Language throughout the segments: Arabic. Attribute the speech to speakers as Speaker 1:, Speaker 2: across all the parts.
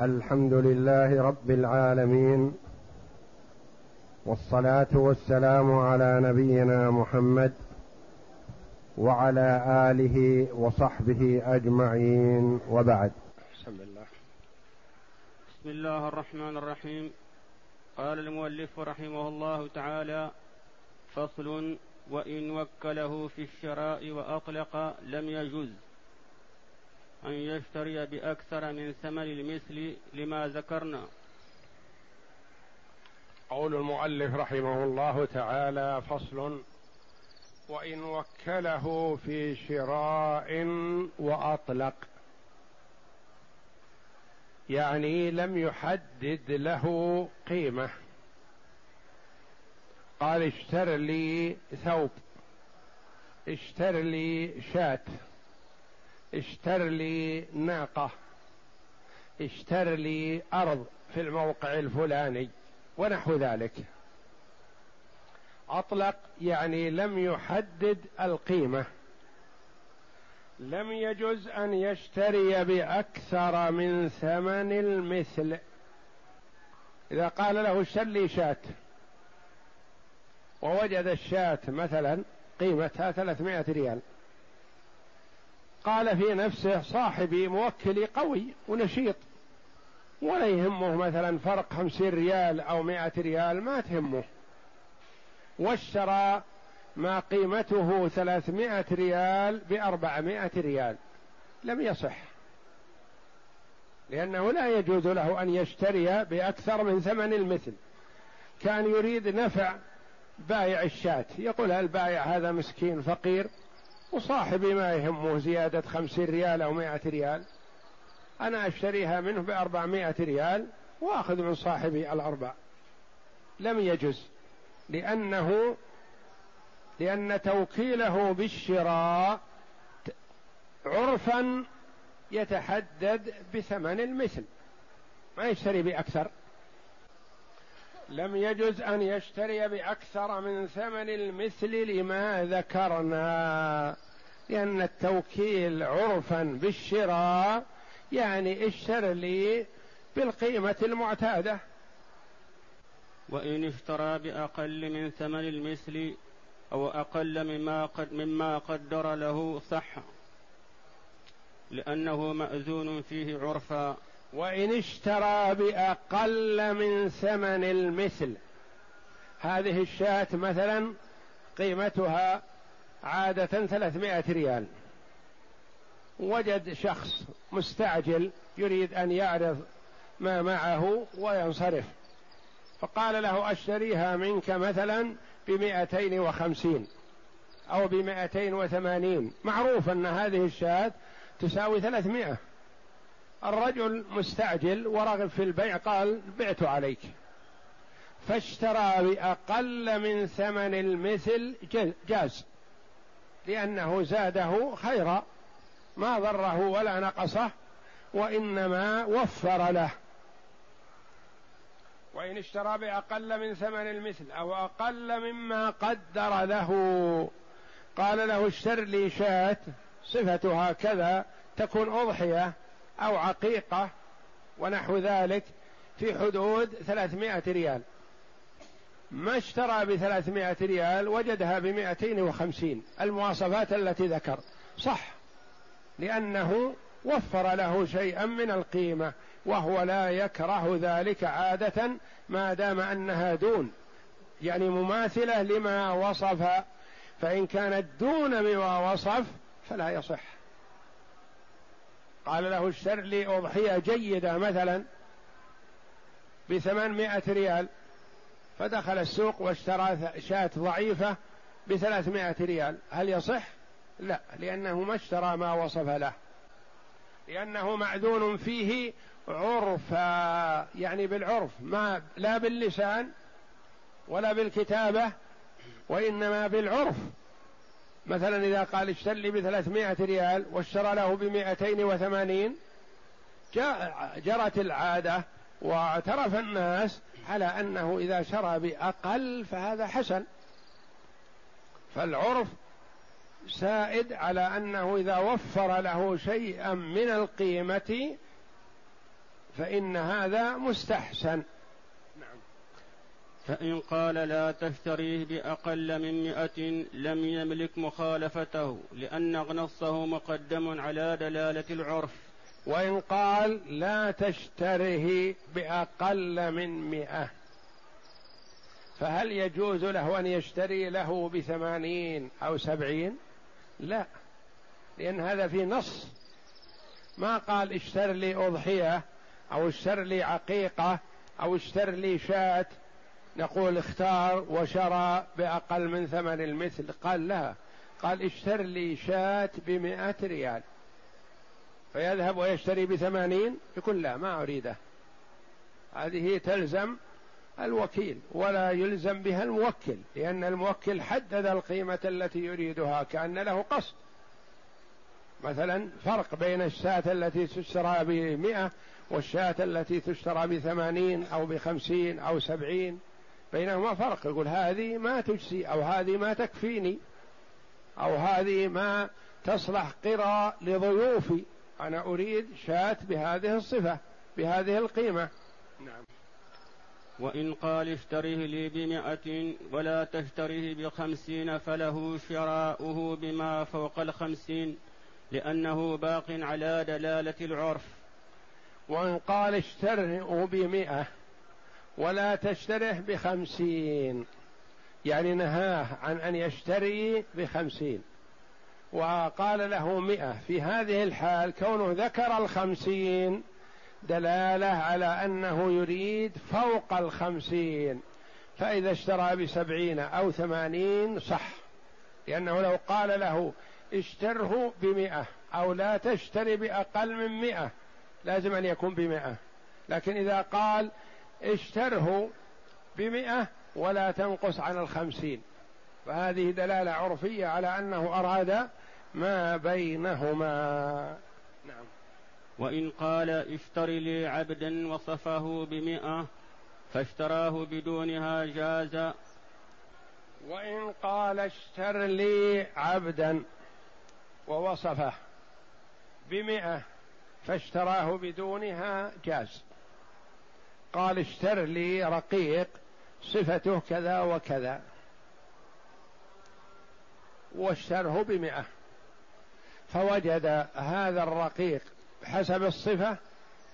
Speaker 1: الحمد لله رب العالمين والصلاة والسلام على نبينا محمد وعلى آله وصحبه أجمعين وبعد.
Speaker 2: بسم الله. بسم الله الرحمن الرحيم. قال المؤلف رحمه الله تعالى فصل وإن وكله في الشراء وأطلق لم يجز أن يشتري بأكثر من ثمن المثل لما ذكرنا.
Speaker 1: قول المؤلف رحمه الله تعالى فصل وإن وكله في شراء وأطلق يعني لم يحدد له قيمة. قال اشتر لي ثوب اشتر لي شاة. اشتر لي ناقة اشتر لي أرض في الموقع الفلاني ونحو ذلك. أطلق يعني لم يحدد القيمة. لم يجز أن يشتري بأكثر من ثمن المثل. إذا قال له اشتر لي شاة ووجد الشاة مثلا قيمتها ثلاثمائة ريال. قال في نفسه صاحبي موكلي قوي ونشيط. ولا يهمه مثلا فرق خمسين ريال أو مائة ريال ما تهمه. واشترى ما قيمته ثلاثمائة ريال بأربعمائة ريال. لم يصح. لأنه لا يجوز له أن يشتري بأكثر من ثمن المثل. كان يريد نفع بائع الشاة. يقول البائع هذا مسكين فقير؟ وصاحبي ما يهمه زيادة خمسين ريال أو مائة ريال. أنا أشتريها منه بأربعمائة ريال وأخذ من صاحبي الأربع. لم يجز لأنه لأن توكيله بالشراء عرفا يتحدد بثمن المثل. ما يشتري بأكثر. لم يجز أن يشتري بأكثر من ثمن المثل لما ذكرنا لأن التوكيل عرفا بالشراء يعني اشتر لي بالقيمة المعتادة.
Speaker 2: وإن اشترى بأقل من ثمن المثل أو أقل مما قد مما قدر له صح لأنه مأذون فيه عرفا.
Speaker 1: وإن اشترى بأقل من ثمن المثل. هذه الشاة مثلا قيمتها عادة ثلاثمائة ريال. وجد شخص مستعجل يريد أن يعرض ما معه وينصرف. فقال له أشتريها منك مثلا بمائتين وخمسين أو بمائتين وثمانين. معروف أن هذه الشاة تساوي ثلاثمائة. الرجل مستعجل ورغب في البيع قال بعت عليك. فاشترى بأقل من ثمن المثل جاز. لأنه زاده خيرا. ما ضره ولا نقصه وإنما وفر له. وإن اشترى بأقل من ثمن المثل أو أقل مما قدر له قال له اشتر لي شاة صفتها كذا تكون أضحية. أو عقيقة ونحو ذلك في حدود ثلاثمائة ريال. ما اشترى بثلاثمائة ريال وجدها بمائتين وخمسين. المواصفات التي ذكر. صح. لأنه وفر له شيئا من القيمة وهو لا يكره ذلك عادة ما دام أنها دون. يعني مماثلة لما وصف فإن كانت دون مما وصف فلا يصح. قال له اشتر لي أضحية جيدة مثلا بثمانمائة ريال. فدخل السوق واشترى شاة ضعيفة بثلاثمائة ريال. هل يصح؟ لا لأنه ما اشترى ما وصف له. لأنه معذون فيه عرفا يعني بالعرف ما لا باللسان ولا بالكتابة وإنما بالعرف. مثلا إذا قال اشتر لي بثلاثمائة ريال واشترى له بمائتين وثمانين جرت العادة واعترف الناس على أنه إذا شرى بأقل فهذا حسن. فالعرف سائد على أنه إذا وفر له شيئا من القيمة فإن هذا مستحسن.
Speaker 2: فإن قال لا تشتريه بأقل من مئة لم يملك مخالفته لأن نصه مقدم على دلالة العرف.
Speaker 1: وإن قال لا تشتره بأقل من مئة فهل يجوز له أن يشتري له بثمانين أو سبعين؟ لا لأن هذا في نص. ما قال اشتر لي أضحية أو اشتر لي عقيقة أو اشتر لي شاة نقول اختار وشرى بأقل من ثمن المثل. قال لا. قال اشتر لي شاة بمئة ريال. فيذهب ويشتري بثمانين؟ يقول لا ما أريده. هذه تلزم الوكيل ولا يلزم بها الموكل لأن الموكل حدد القيمة التي يريدها كأن له قصد. مثلا فرق بين الشاة التي تشترى بمئة والشاة التي تشترى بثمانين أو بخمسين أو سبعين. بينهما فرق. يقول هذه ما تجزي أو هذه ما تكفيني أو هذه ما تصلح قرى لضيوفي. أنا أريد شاة بهذه الصفة بهذه القيمة. نعم.
Speaker 2: وإن قال اشتريه لي بمائة ولا تشتريه بخمسين فله شراؤه بما فوق الخمسين لأنه باق على دلالة العرف.
Speaker 1: وإن قال اشتره بمئة ولا تشتره بخمسين. يعني نهاه عن أن يشتري بخمسين. وقال له مئة. في هذه الحال كونه ذكر الخمسين دلالة على أنه يريد فوق الخمسين. فإذا اشترى بسبعين أو ثمانين صح. لأنه لو قال له اشتره بمئة أو لا تشتري بأقل من مئة لازم أن يكون بمئة. لكن إذا قال اشتره بمئة ولا تنقص عن الخمسين. فهذه دلالة عرفية على أنه أراد ما بينهما. نعم.
Speaker 2: وإن قال اشتر لي عبدا وصفه بمئة فاشتراه بدونها جاز.
Speaker 1: وإن قال اشتر لي عبدا ووصفه بمئة فاشتراه بدونها جاز. قال اشتر لي رقيق صفته كذا وكذا. واشتره بمئة. فوجد هذا الرقيق حسب الصفة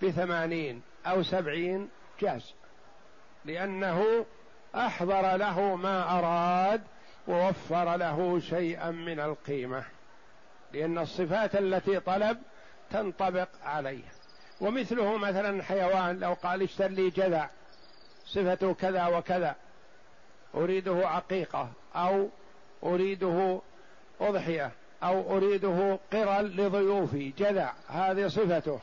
Speaker 1: بثمانين أو سبعين جاز لأنه أحضر له ما أراد ووفر له شيئا من القيمة لأن الصفات التي طلب تنطبق عليه. ومثله مثلا حيوان لو قال اشتر لي جذع صفته كذا وكذا أريده عقيقة أو أريده أضحية أو أريده قرا لضيوفي جذع هذه صفته.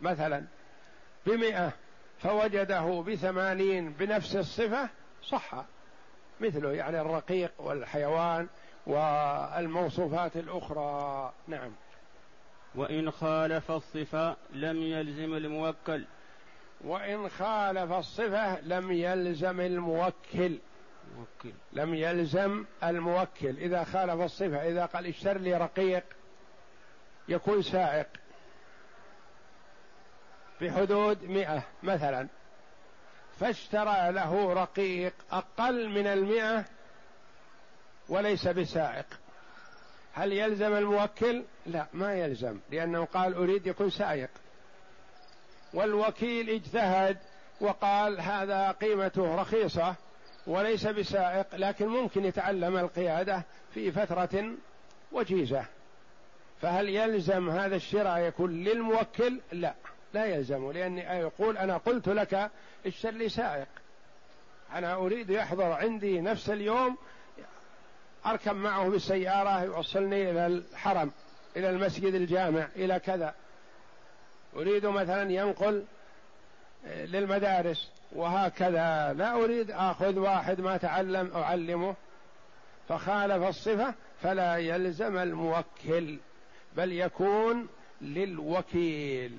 Speaker 1: مثلا بمئة فوجده بثمانين بنفس الصفة صح. مثله يعني الرقيق والحيوان والموصوفات الأخرى نعم.
Speaker 2: وإن خالف الصفة لم يلزم الموكل.
Speaker 1: وإن خالف الصفة لم يلزم الموكل. موكل. لم يلزم الموكل. إذا خالف الصفة إذا قال اشتر لي رقيق يكون سائق. بحدود مئة مثلا. فاشترى له رقيق أقل من المئة وليس بسائق. هل يلزم الموكل؟ لا ما يلزم لأنه قال أريد يكون سائق. والوكيل اجتهد وقال هذا قيمته رخيصة وليس بسائق لكن ممكن يتعلم القيادة في فترة وجيزة. فهل يلزم هذا الشراء يكون للموكل؟ لا لا يلزم لأني يقول أنا قلت لك اشتر لي سائق. أنا أريد يحضر عندي نفس اليوم أركب معه بالسيارة يوصلني إلى الحرم إلى المسجد الجامع إلى كذا. أريد مثلا ينقل للمدارس وهكذا. لا أريد آخذ واحد ما تعلم أعلمه. فخالف الصفة فلا يلزم الموكل بل يكون للوكيل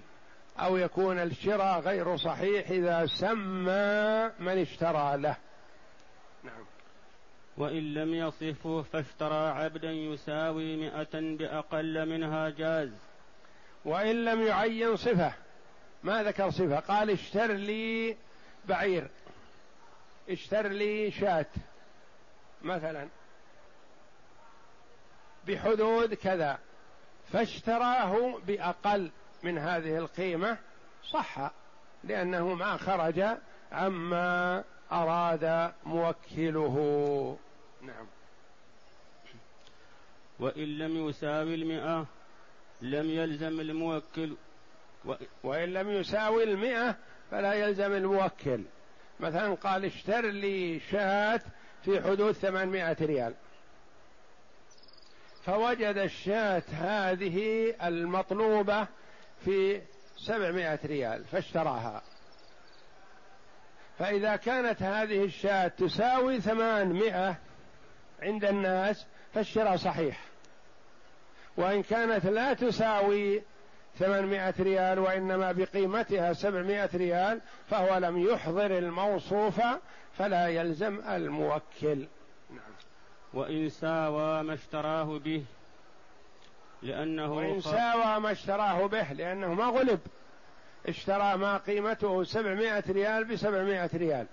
Speaker 1: أو يكون الشراء غير صحيح إذا سمى من اشترى له.
Speaker 2: وإن لم يصفه فاشترى عبدا يساوي مئة بأقل منها جاز.
Speaker 1: وإن لم يعين صفة ما ذكر صفة قال اشتر لي بعير اشتر لي شاة مثلا. بحدود كذا فاشتراه بأقل من هذه القيمة صح لأنه ما خرج عما أراد موكله. نعم.
Speaker 2: وإن لم يساوي المئة لم يلزم الموكل.
Speaker 1: و... وإن لم يساوي المئة فلا يلزم الموكل. مثلا قال اشتر لي شاة في حدود ثمانمائة ريال. فوجد الشاة هذه المطلوبة في سبعمائة ريال فاشتراها. فإذا كانت هذه الشاة تساوي ثمانمائة عند الناس فالشراء صحيح. وإن كانت لا تساوي ثمانمائة ريال وإنما بقيمتها سبعمائة ريال فهو لم يحضر الموصوف فلا يلزم الموكل. نعم.
Speaker 2: وإن ساوى ما اشتراه به
Speaker 1: لأنه وإن ساوى ما اشتراه به لأنه ما غلب. اشترى ما قيمته سبعمائة ريال بسبعمائة ريال.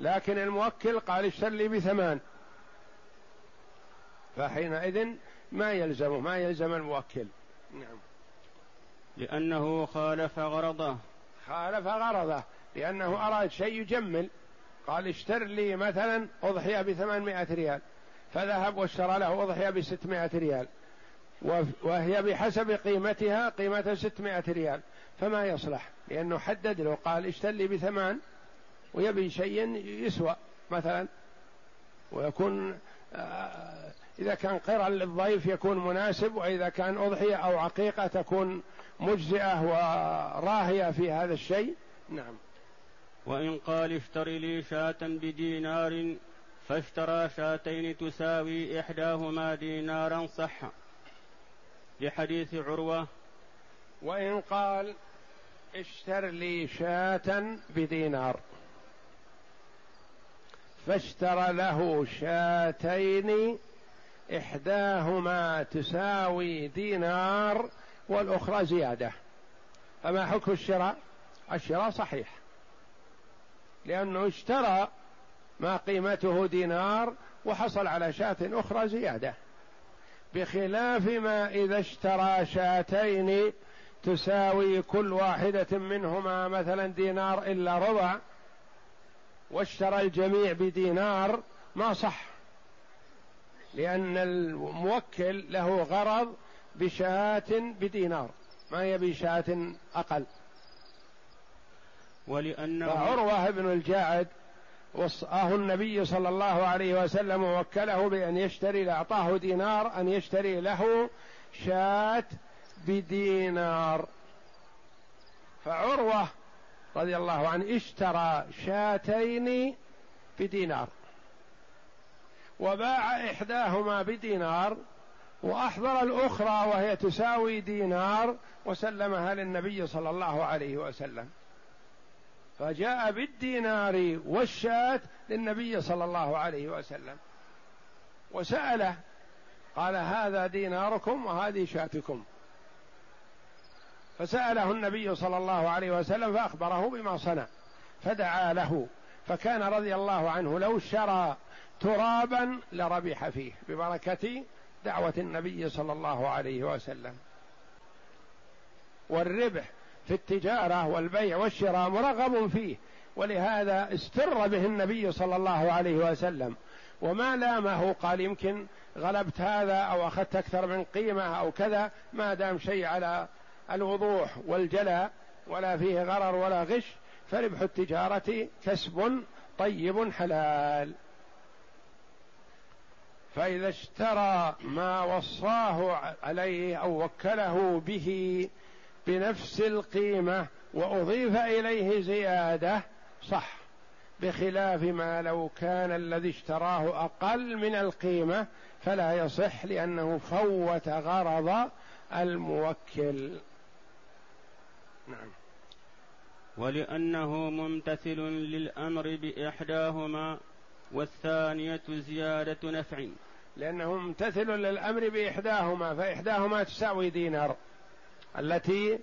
Speaker 1: لكن الموكل قال اشتر لي بثمان. فحينئذ ما يلزمه ما يلزم الموكل. نعم.
Speaker 2: لأنه خالف غرضه.
Speaker 1: خالف غرضه. لأنه أراد شيء يجمل. قال اشتر لي مثلا أضحية بثمانمائة ريال. فذهب واشترى له أضحية بستمائة ريال. وهي بحسب قيمتها قيمة ستمائة ريال. فما يصلح؟ لأنه حدد له قال اشتر لي بثمان ويبي شيء يسوى مثلا. ويكون آه، إذا كان قرا للضيف يكون مناسب وإذا كان أضحية أو عقيقة تكون مجزئة وراهية في هذا الشيء. نعم.
Speaker 2: وإن قال اشتر لي شاة بدينار فاشترى شاتين تساوي إحداهما دينارا صح لحديث عروة.
Speaker 1: وإن قال اشتر لي شاة بدينار. فاشترى له شاتين إحداهما تساوي دينار والأخرى زيادة. فما حكم الشراء؟ الشراء صحيح. لأنه اشترى ما قيمته دينار وحصل على شاة أخرى زيادة. بخلاف ما إذا اشترى شاتين تساوي كل واحدة منهما مثلا دينار إلا ربع واشترى الجميع بدينار ما صح لأن الموكل له غرض بشاة بدينار ما يبي شاة أقل.
Speaker 2: ولأنه
Speaker 1: فعروة بن الجاعد وصاه النبي صلى الله عليه وسلم ووكله بأن يشتري أعطاه دينار أن يشتري له شاة بدينار. فعروة رضي الله عنه اشترى شاتين بدينار وباع إحداهما بدينار وأحضر الأخرى وهي تساوي دينار وسلمها للنبي صلى الله عليه وسلم. فجاء بالدينار والشاة للنبي صلى الله عليه وسلم. وسأله قال هذا ديناركم وهذه شاتكم. فسأله النبي صلى الله عليه وسلم فأخبره بما صنع فدعا له فكان رضي الله عنه لو شرى ترابا لربح فيه ببركة دعوة النبي صلى الله عليه وسلم. والربح في التجارة والبيع والشراء مرغب فيه ولهذا استر به النبي صلى الله عليه وسلم. وما لامه قال يمكن غلبت هذا أو أخذت أكثر من قيمة أو كذا ما دام شيء على الوضوح والجلاء ولا فيه غرر ولا غش فربح التجارة كسب طيب حلال. فإذا اشترى ما وصاه عليه أو وكله به بنفس القيمة وأضيف إليه زيادة صح بخلاف ما لو كان الذي اشتراه أقل من القيمة فلا يصح لأنه فوت غرض الموكل. نعم.
Speaker 2: ولأنه ممتثل للأمر بإحداهما والثانية زيادة نفع.
Speaker 1: لأنه ممتثل للأمر بإحداهما فإحداهما تساوي دينار. التي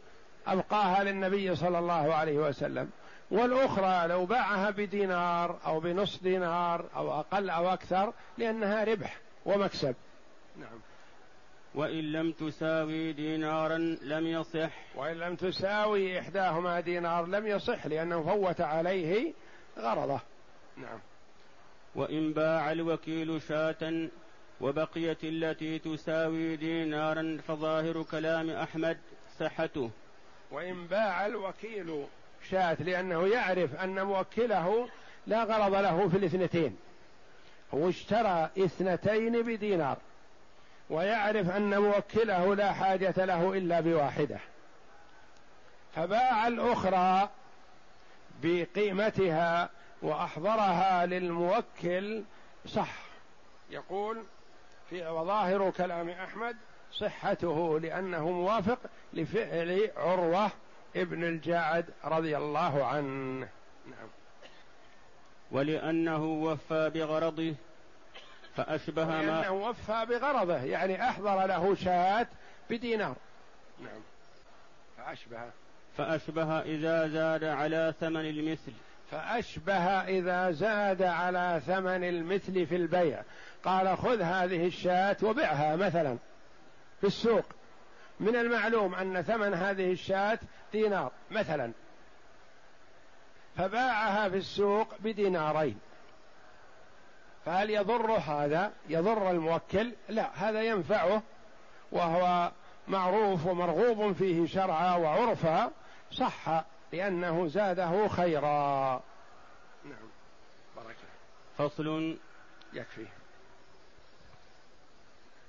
Speaker 1: أبقاها للنبي صلى الله عليه وسلم والأخرى لو باعها بدينار أو بنصف دينار أو أقل أو أكثر لأنها ربح ومكسب. نعم.
Speaker 2: وإن لم تساوي دينارا لم يصح.
Speaker 1: وإن لم تساوي إحداهما دينار لم يصح لأنه فوت عليه غرضه. نعم.
Speaker 2: وإن باع الوكيل شاة وبقيت التي تساوي دينارا فظاهر كلام أحمد صحته.
Speaker 1: وإن باع الوكيل شاة لأنه يعرف أن موكله لا غرض له في الاثنتين. هو اشترى اثنتين بدينار ويعرف أن موكله لا حاجة له إلا بواحدة. فباع الأخرى بقيمتها وأحضرها للموكل صح. يقول في وظاهر كلام أحمد صحته لأنه موافق لفعل عروة ابن الجاعد رضي الله عنه. نعم.
Speaker 2: ولأنه وفى بغرضه فأشبه ما
Speaker 1: لأنه وفى بغرضه يعني أحضر له شاة بدينار. نعم. فأشبه.
Speaker 2: فأشبه إذا زاد على ثمن المثل.
Speaker 1: فأشبه إذا زاد على ثمن المثل في البيع. قال خذ هذه الشاة وبعها مثلا في السوق. من المعلوم أن ثمن هذه الشاة دينار مثلا. فباعها في السوق بدينارين. فهل يضر هذا؟ يضر الموكل؟ لا هذا ينفعه وهو معروف ومرغوب فيه شرعا وعرفا صح لأنه زاده خيرا. نعم.
Speaker 2: بركة فصل
Speaker 1: يكفي.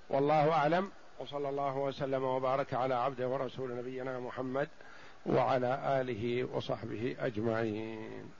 Speaker 1: والله أعلم. وصلى الله وسلم وبارك على عبده ورسول نبينا محمد وعلى آله وصحبه أجمعين.